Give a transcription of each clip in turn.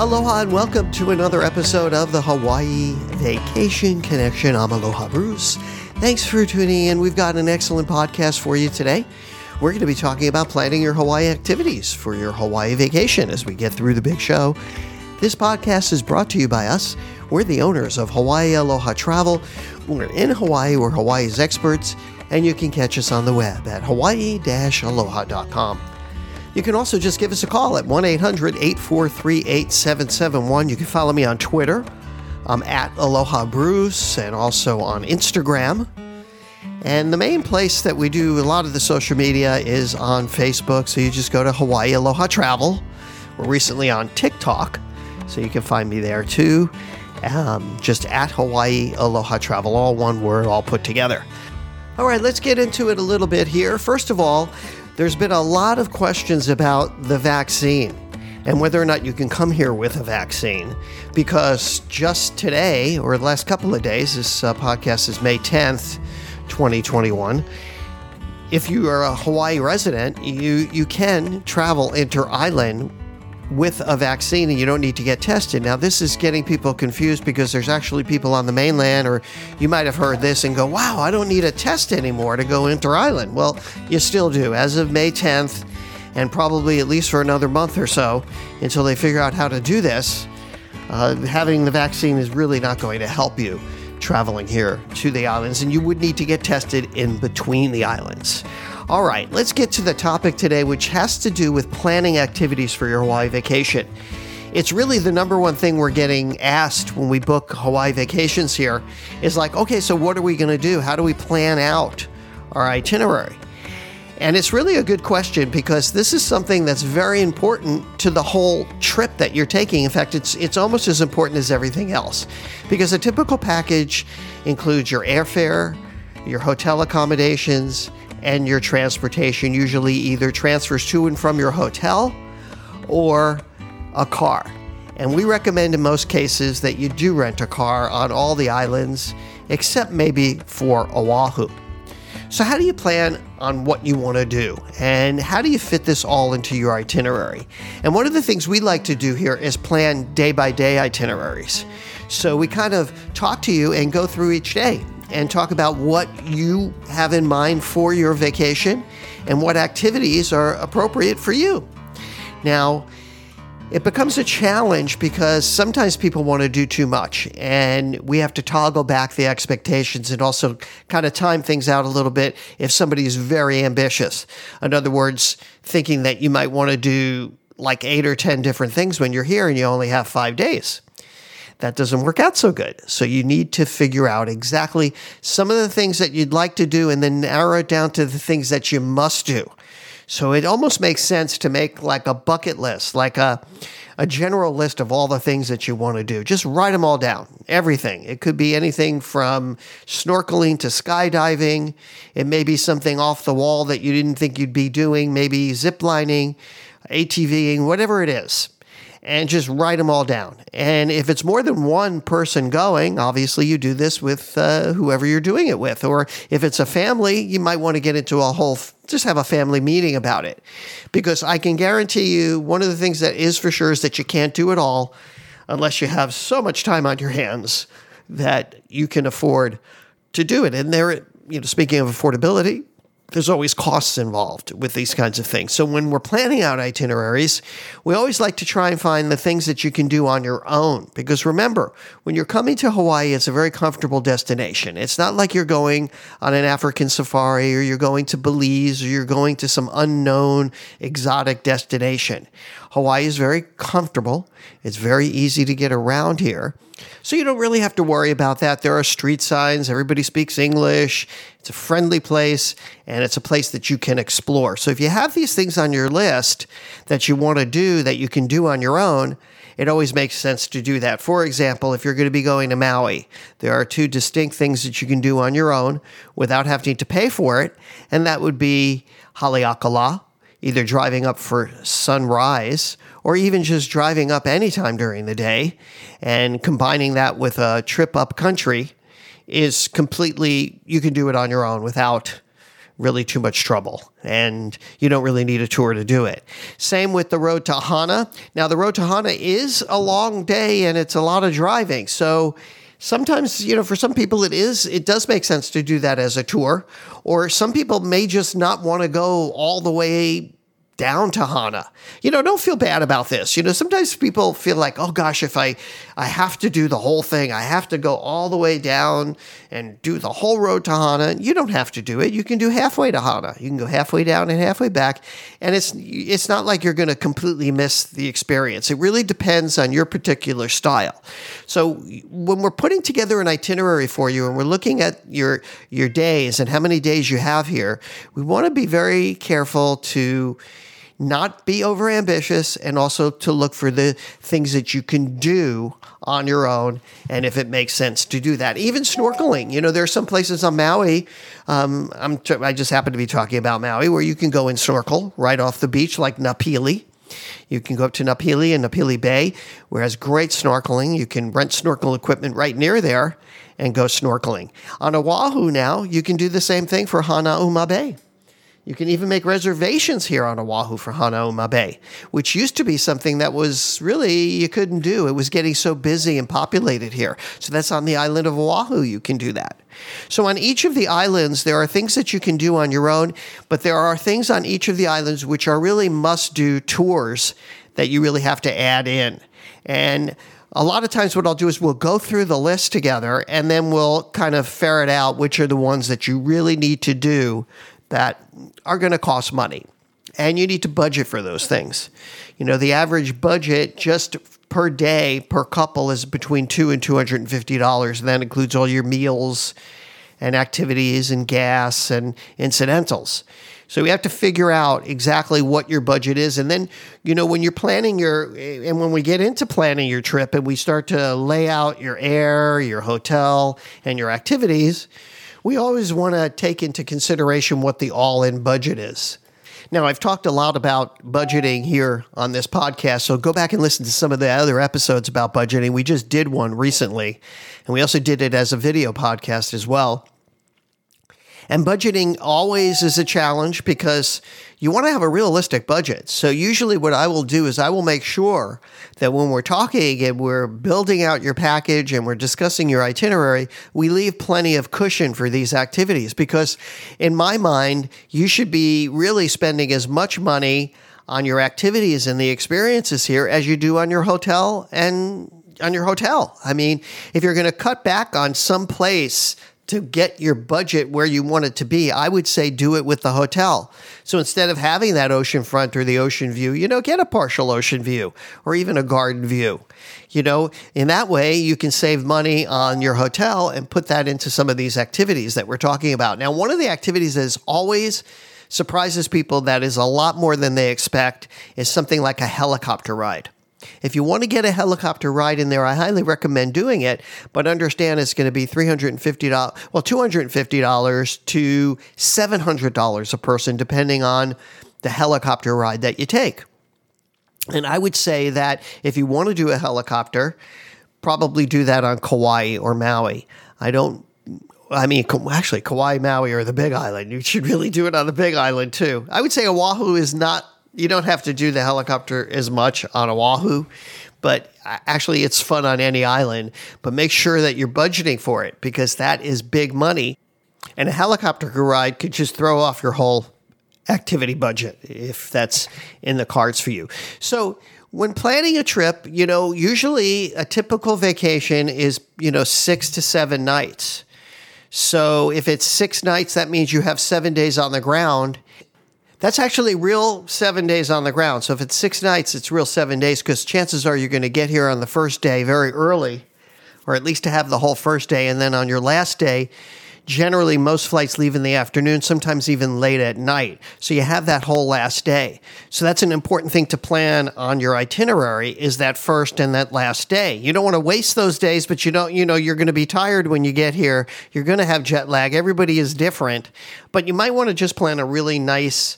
Aloha and welcome to another episode of the Hawaii Vacation Connection. I'm Aloha Bruce. Thanks for tuning in. We've got an excellent podcast for you today. We're going to be talking about planning your Hawaii activities for your Hawaii vacation as we get through the big show. This podcast is brought to you by us. We're the owners of Hawaii Aloha Travel. We're in Hawaii, we're Hawaii's experts, and you can catch us on the web at hawaii aloha.com. You can also just give us a call at 1 800 843 8771. You can follow me on Twitter. I'm at Aloha Bruce and also on Instagram. And the main place that we do a lot of the social media is on Facebook. So you just go to Hawaii Aloha Travel. We're recently on TikTok, so you can find me there too. Um, just at Hawaii Aloha Travel, all one word, all put together. All right, let's get into it a little bit here. First of all, there's been a lot of questions about the vaccine and whether or not you can come here with a vaccine. Because just today, or the last couple of days, this uh, podcast is May 10th, 2021. If you are a Hawaii resident, you, you can travel inter island with a vaccine and you don't need to get tested. Now, this is getting people confused because there's actually people on the mainland, or you might have heard this and go, wow, I don't need a test anymore to go inter island. Well, you still do. As of May 10th, and probably at least for another month or so until they figure out how to do this, uh, having the vaccine is really not going to help you traveling here to the islands, and you would need to get tested in between the islands. All right, let's get to the topic today, which has to do with planning activities for your Hawaii vacation. It's really the number one thing we're getting asked when we book Hawaii vacations here is like, okay, so what are we going to do? How do we plan out our itinerary? And it's really a good question because this is something that's very important to the whole trip that you're taking. In fact, it's it's almost as important as everything else. Because a typical package includes your airfare, your hotel accommodations, and your transportation usually either transfers to and from your hotel or a car. And we recommend in most cases that you do rent a car on all the islands except maybe for Oahu. So, how do you plan on what you want to do? And how do you fit this all into your itinerary? And one of the things we like to do here is plan day by day itineraries. So, we kind of talk to you and go through each day and talk about what you have in mind for your vacation and what activities are appropriate for you. Now, it becomes a challenge because sometimes people want to do too much and we have to toggle back the expectations and also kind of time things out a little bit if somebody is very ambitious. In other words, thinking that you might want to do like eight or 10 different things when you're here and you only have five days that doesn't work out so good. So you need to figure out exactly some of the things that you'd like to do and then narrow it down to the things that you must do. So it almost makes sense to make like a bucket list, like a a general list of all the things that you want to do. Just write them all down. Everything. It could be anything from snorkeling to skydiving. It may be something off the wall that you didn't think you'd be doing, maybe ziplining, ATVing, whatever it is and just write them all down. And if it's more than one person going, obviously you do this with uh, whoever you're doing it with. Or if it's a family, you might want to get into a whole, just have a family meeting about it. Because I can guarantee you, one of the things that is for sure is that you can't do it all unless you have so much time on your hands that you can afford to do it. And there, you know, speaking of affordability, there's always costs involved with these kinds of things. So when we're planning out itineraries, we always like to try and find the things that you can do on your own. Because remember, when you're coming to Hawaii, it's a very comfortable destination. It's not like you're going on an African safari or you're going to Belize or you're going to some unknown exotic destination. Hawaii is very comfortable. It's very easy to get around here. So you don't really have to worry about that. There are street signs, everybody speaks English. It's a friendly place and it's a place that you can explore. So if you have these things on your list that you want to do that you can do on your own, it always makes sense to do that. For example, if you're going to be going to Maui, there are two distinct things that you can do on your own without having to pay for it, and that would be Haleakala, either driving up for sunrise or even just driving up anytime during the day and combining that with a trip up country is completely, you can do it on your own without really too much trouble and you don't really need a tour to do it. Same with the road to Hana. Now, the road to Hana is a long day and it's a lot of driving. So, sometimes you know for some people it is it does make sense to do that as a tour or some people may just not want to go all the way down to Hana. You know, don't feel bad about this. You know, sometimes people feel like, oh gosh, if I I have to do the whole thing, I have to go all the way down and do the whole road to Hana. You don't have to do it. You can do halfway to Hana. You can go halfway down and halfway back, and it's it's not like you're going to completely miss the experience. It really depends on your particular style. So when we're putting together an itinerary for you and we're looking at your your days and how many days you have here, we want to be very careful to not be overambitious and also to look for the things that you can do on your own and if it makes sense to do that even snorkeling you know there are some places on maui um, I'm t- i just happen to be talking about maui where you can go and snorkel right off the beach like napili you can go up to Napili and Napili Bay, where has great snorkeling. You can rent snorkel equipment right near there and go snorkeling. On Oahu now, you can do the same thing for Hanauma Bay. You can even make reservations here on Oahu for Hanauma Bay, which used to be something that was really you couldn't do. It was getting so busy and populated here. So that's on the island of Oahu. You can do that. So on each of the islands, there are things that you can do on your own, but there are things on each of the islands which are really must do tours that you really have to add in. And a lot of times what I'll do is we'll go through the list together and then we'll kind of ferret out which are the ones that you really need to do that are going to cost money. And you need to budget for those things. You know, the average budget just per day per couple is between two and two hundred and fifty dollars. And that includes all your meals and activities and gas and incidentals. So we have to figure out exactly what your budget is. And then, you know, when you're planning your, and when we get into planning your trip and we start to lay out your air, your hotel, and your activities, we always want to take into consideration what the all in budget is. Now, I've talked a lot about budgeting here on this podcast, so go back and listen to some of the other episodes about budgeting. We just did one recently, and we also did it as a video podcast as well. And budgeting always is a challenge because you want to have a realistic budget. So, usually, what I will do is I will make sure that when we're talking and we're building out your package and we're discussing your itinerary, we leave plenty of cushion for these activities because, in my mind, you should be really spending as much money on your activities and the experiences here as you do on your hotel and on your hotel. I mean, if you're going to cut back on some place to get your budget where you want it to be, I would say do it with the hotel. So instead of having that ocean front or the ocean view, you know, get a partial ocean view or even a garden view. You know, in that way, you can save money on your hotel and put that into some of these activities that we're talking about. Now, one of the activities that is always surprises people that is a lot more than they expect is something like a helicopter ride. If you want to get a helicopter ride in there, I highly recommend doing it, but understand it's going to be $350, well, $250 to $700 a person, depending on the helicopter ride that you take. And I would say that if you want to do a helicopter, probably do that on Kauai or Maui. I don't I mean, actually, Kauai, Maui, or the Big Island. You should really do it on the Big Island too. I would say Oahu is not you don't have to do the helicopter as much on Oahu, but actually it's fun on any island. But make sure that you're budgeting for it because that is big money. And a helicopter ride could just throw off your whole activity budget if that's in the cards for you. So when planning a trip, you know, usually a typical vacation is, you know, six to seven nights. So if it's six nights, that means you have seven days on the ground that's actually real seven days on the ground. So if it's six nights, it's real seven days because chances are you're going to get here on the first day very early, or at least to have the whole first day. And then on your last day, generally most flights leave in the afternoon, sometimes even late at night. So you have that whole last day. So that's an important thing to plan on your itinerary is that first and that last day. You don't want to waste those days, but you don't, you know, you're going to be tired when you get here. You're going to have jet lag. Everybody is different, but you might want to just plan a really nice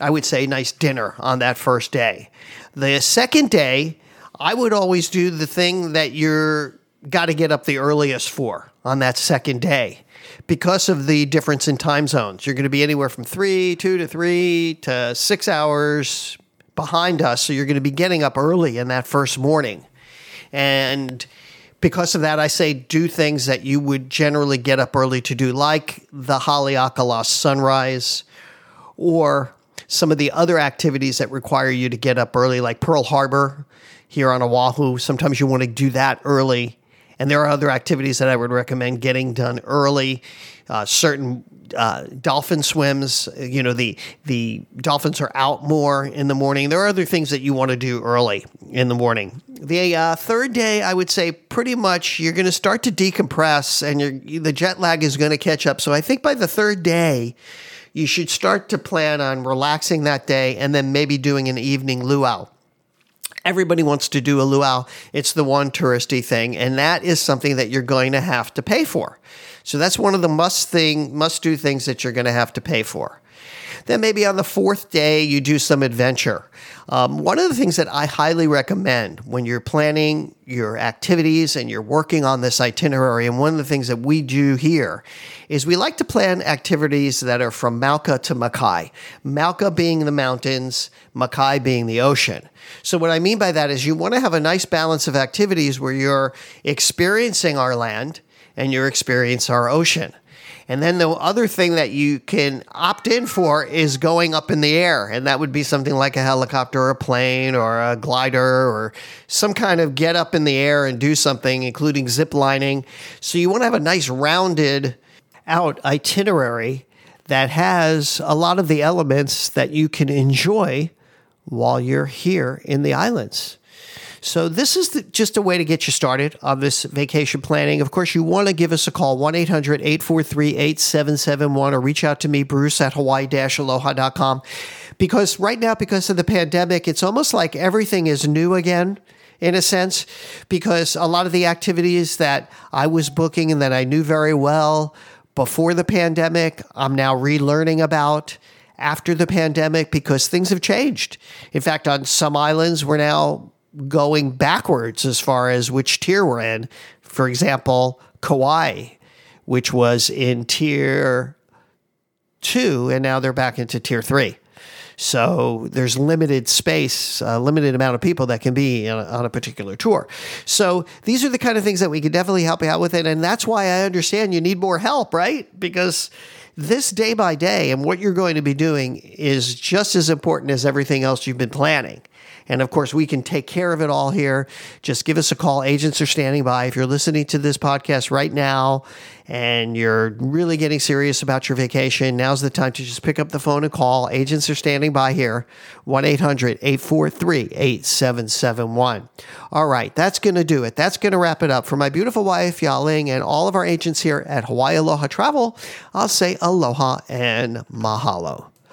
I would say, nice dinner on that first day. The second day, I would always do the thing that you're got to get up the earliest for on that second day because of the difference in time zones. You're going to be anywhere from three, two to three to six hours behind us. So you're going to be getting up early in that first morning. And because of that, I say do things that you would generally get up early to do, like the Haleakala sunrise or some of the other activities that require you to get up early, like Pearl Harbor here on Oahu. Sometimes you want to do that early. And there are other activities that I would recommend getting done early. Uh, certain uh, dolphin swims, you know, the the dolphins are out more in the morning. There are other things that you want to do early in the morning. The uh, third day, I would say, pretty much you're going to start to decompress, and the jet lag is going to catch up. So I think by the third day, you should start to plan on relaxing that day, and then maybe doing an evening luau everybody wants to do a luau. It's the one touristy thing, and that is something that you're going to have to pay for. So that's one of the must thing, must do things that you're going to have to pay for. Then maybe on the fourth day, you do some adventure. Um, one of the things that I highly recommend when you're planning your activities and you're working on this itinerary, and one of the things that we do here is we like to plan activities that are from Mauka to Makai. Mauka being the mountains, Makai being the ocean. So, what I mean by that is you want to have a nice balance of activities where you're experiencing our land and you're experiencing our ocean. And then the other thing that you can opt in for is going up in the air. And that would be something like a helicopter or a plane or a glider or some kind of get up in the air and do something, including zip lining. So you want to have a nice rounded out itinerary that has a lot of the elements that you can enjoy while you're here in the islands. So, this is the, just a way to get you started on this vacation planning. Of course, you want to give us a call 1 800 843 8771 or reach out to me, Bruce at hawaii aloha.com. Because right now, because of the pandemic, it's almost like everything is new again in a sense, because a lot of the activities that I was booking and that I knew very well before the pandemic, I'm now relearning about after the pandemic because things have changed. In fact, on some islands, we're now going backwards as far as which tier we're in. For example, Kauai, which was in tier two, and now they're back into tier three. So there's limited space, a limited amount of people that can be on a, on a, particular tour. So these are the kind of things that we can definitely help you out with it. And that's why I understand you need more help, right? Because this day by day and what you're going to be doing is just as important as everything else you've been planning. And of course, we can take care of it all here. Just give us a call. Agents are standing by. If you're listening to this podcast right now and you're really getting serious about your vacation, now's the time to just pick up the phone and call. Agents are standing by here 1 800 843 8771. All right, that's going to do it. That's going to wrap it up. For my beautiful wife, Yaling, and all of our agents here at Hawaii Aloha Travel, I'll say aloha and mahalo.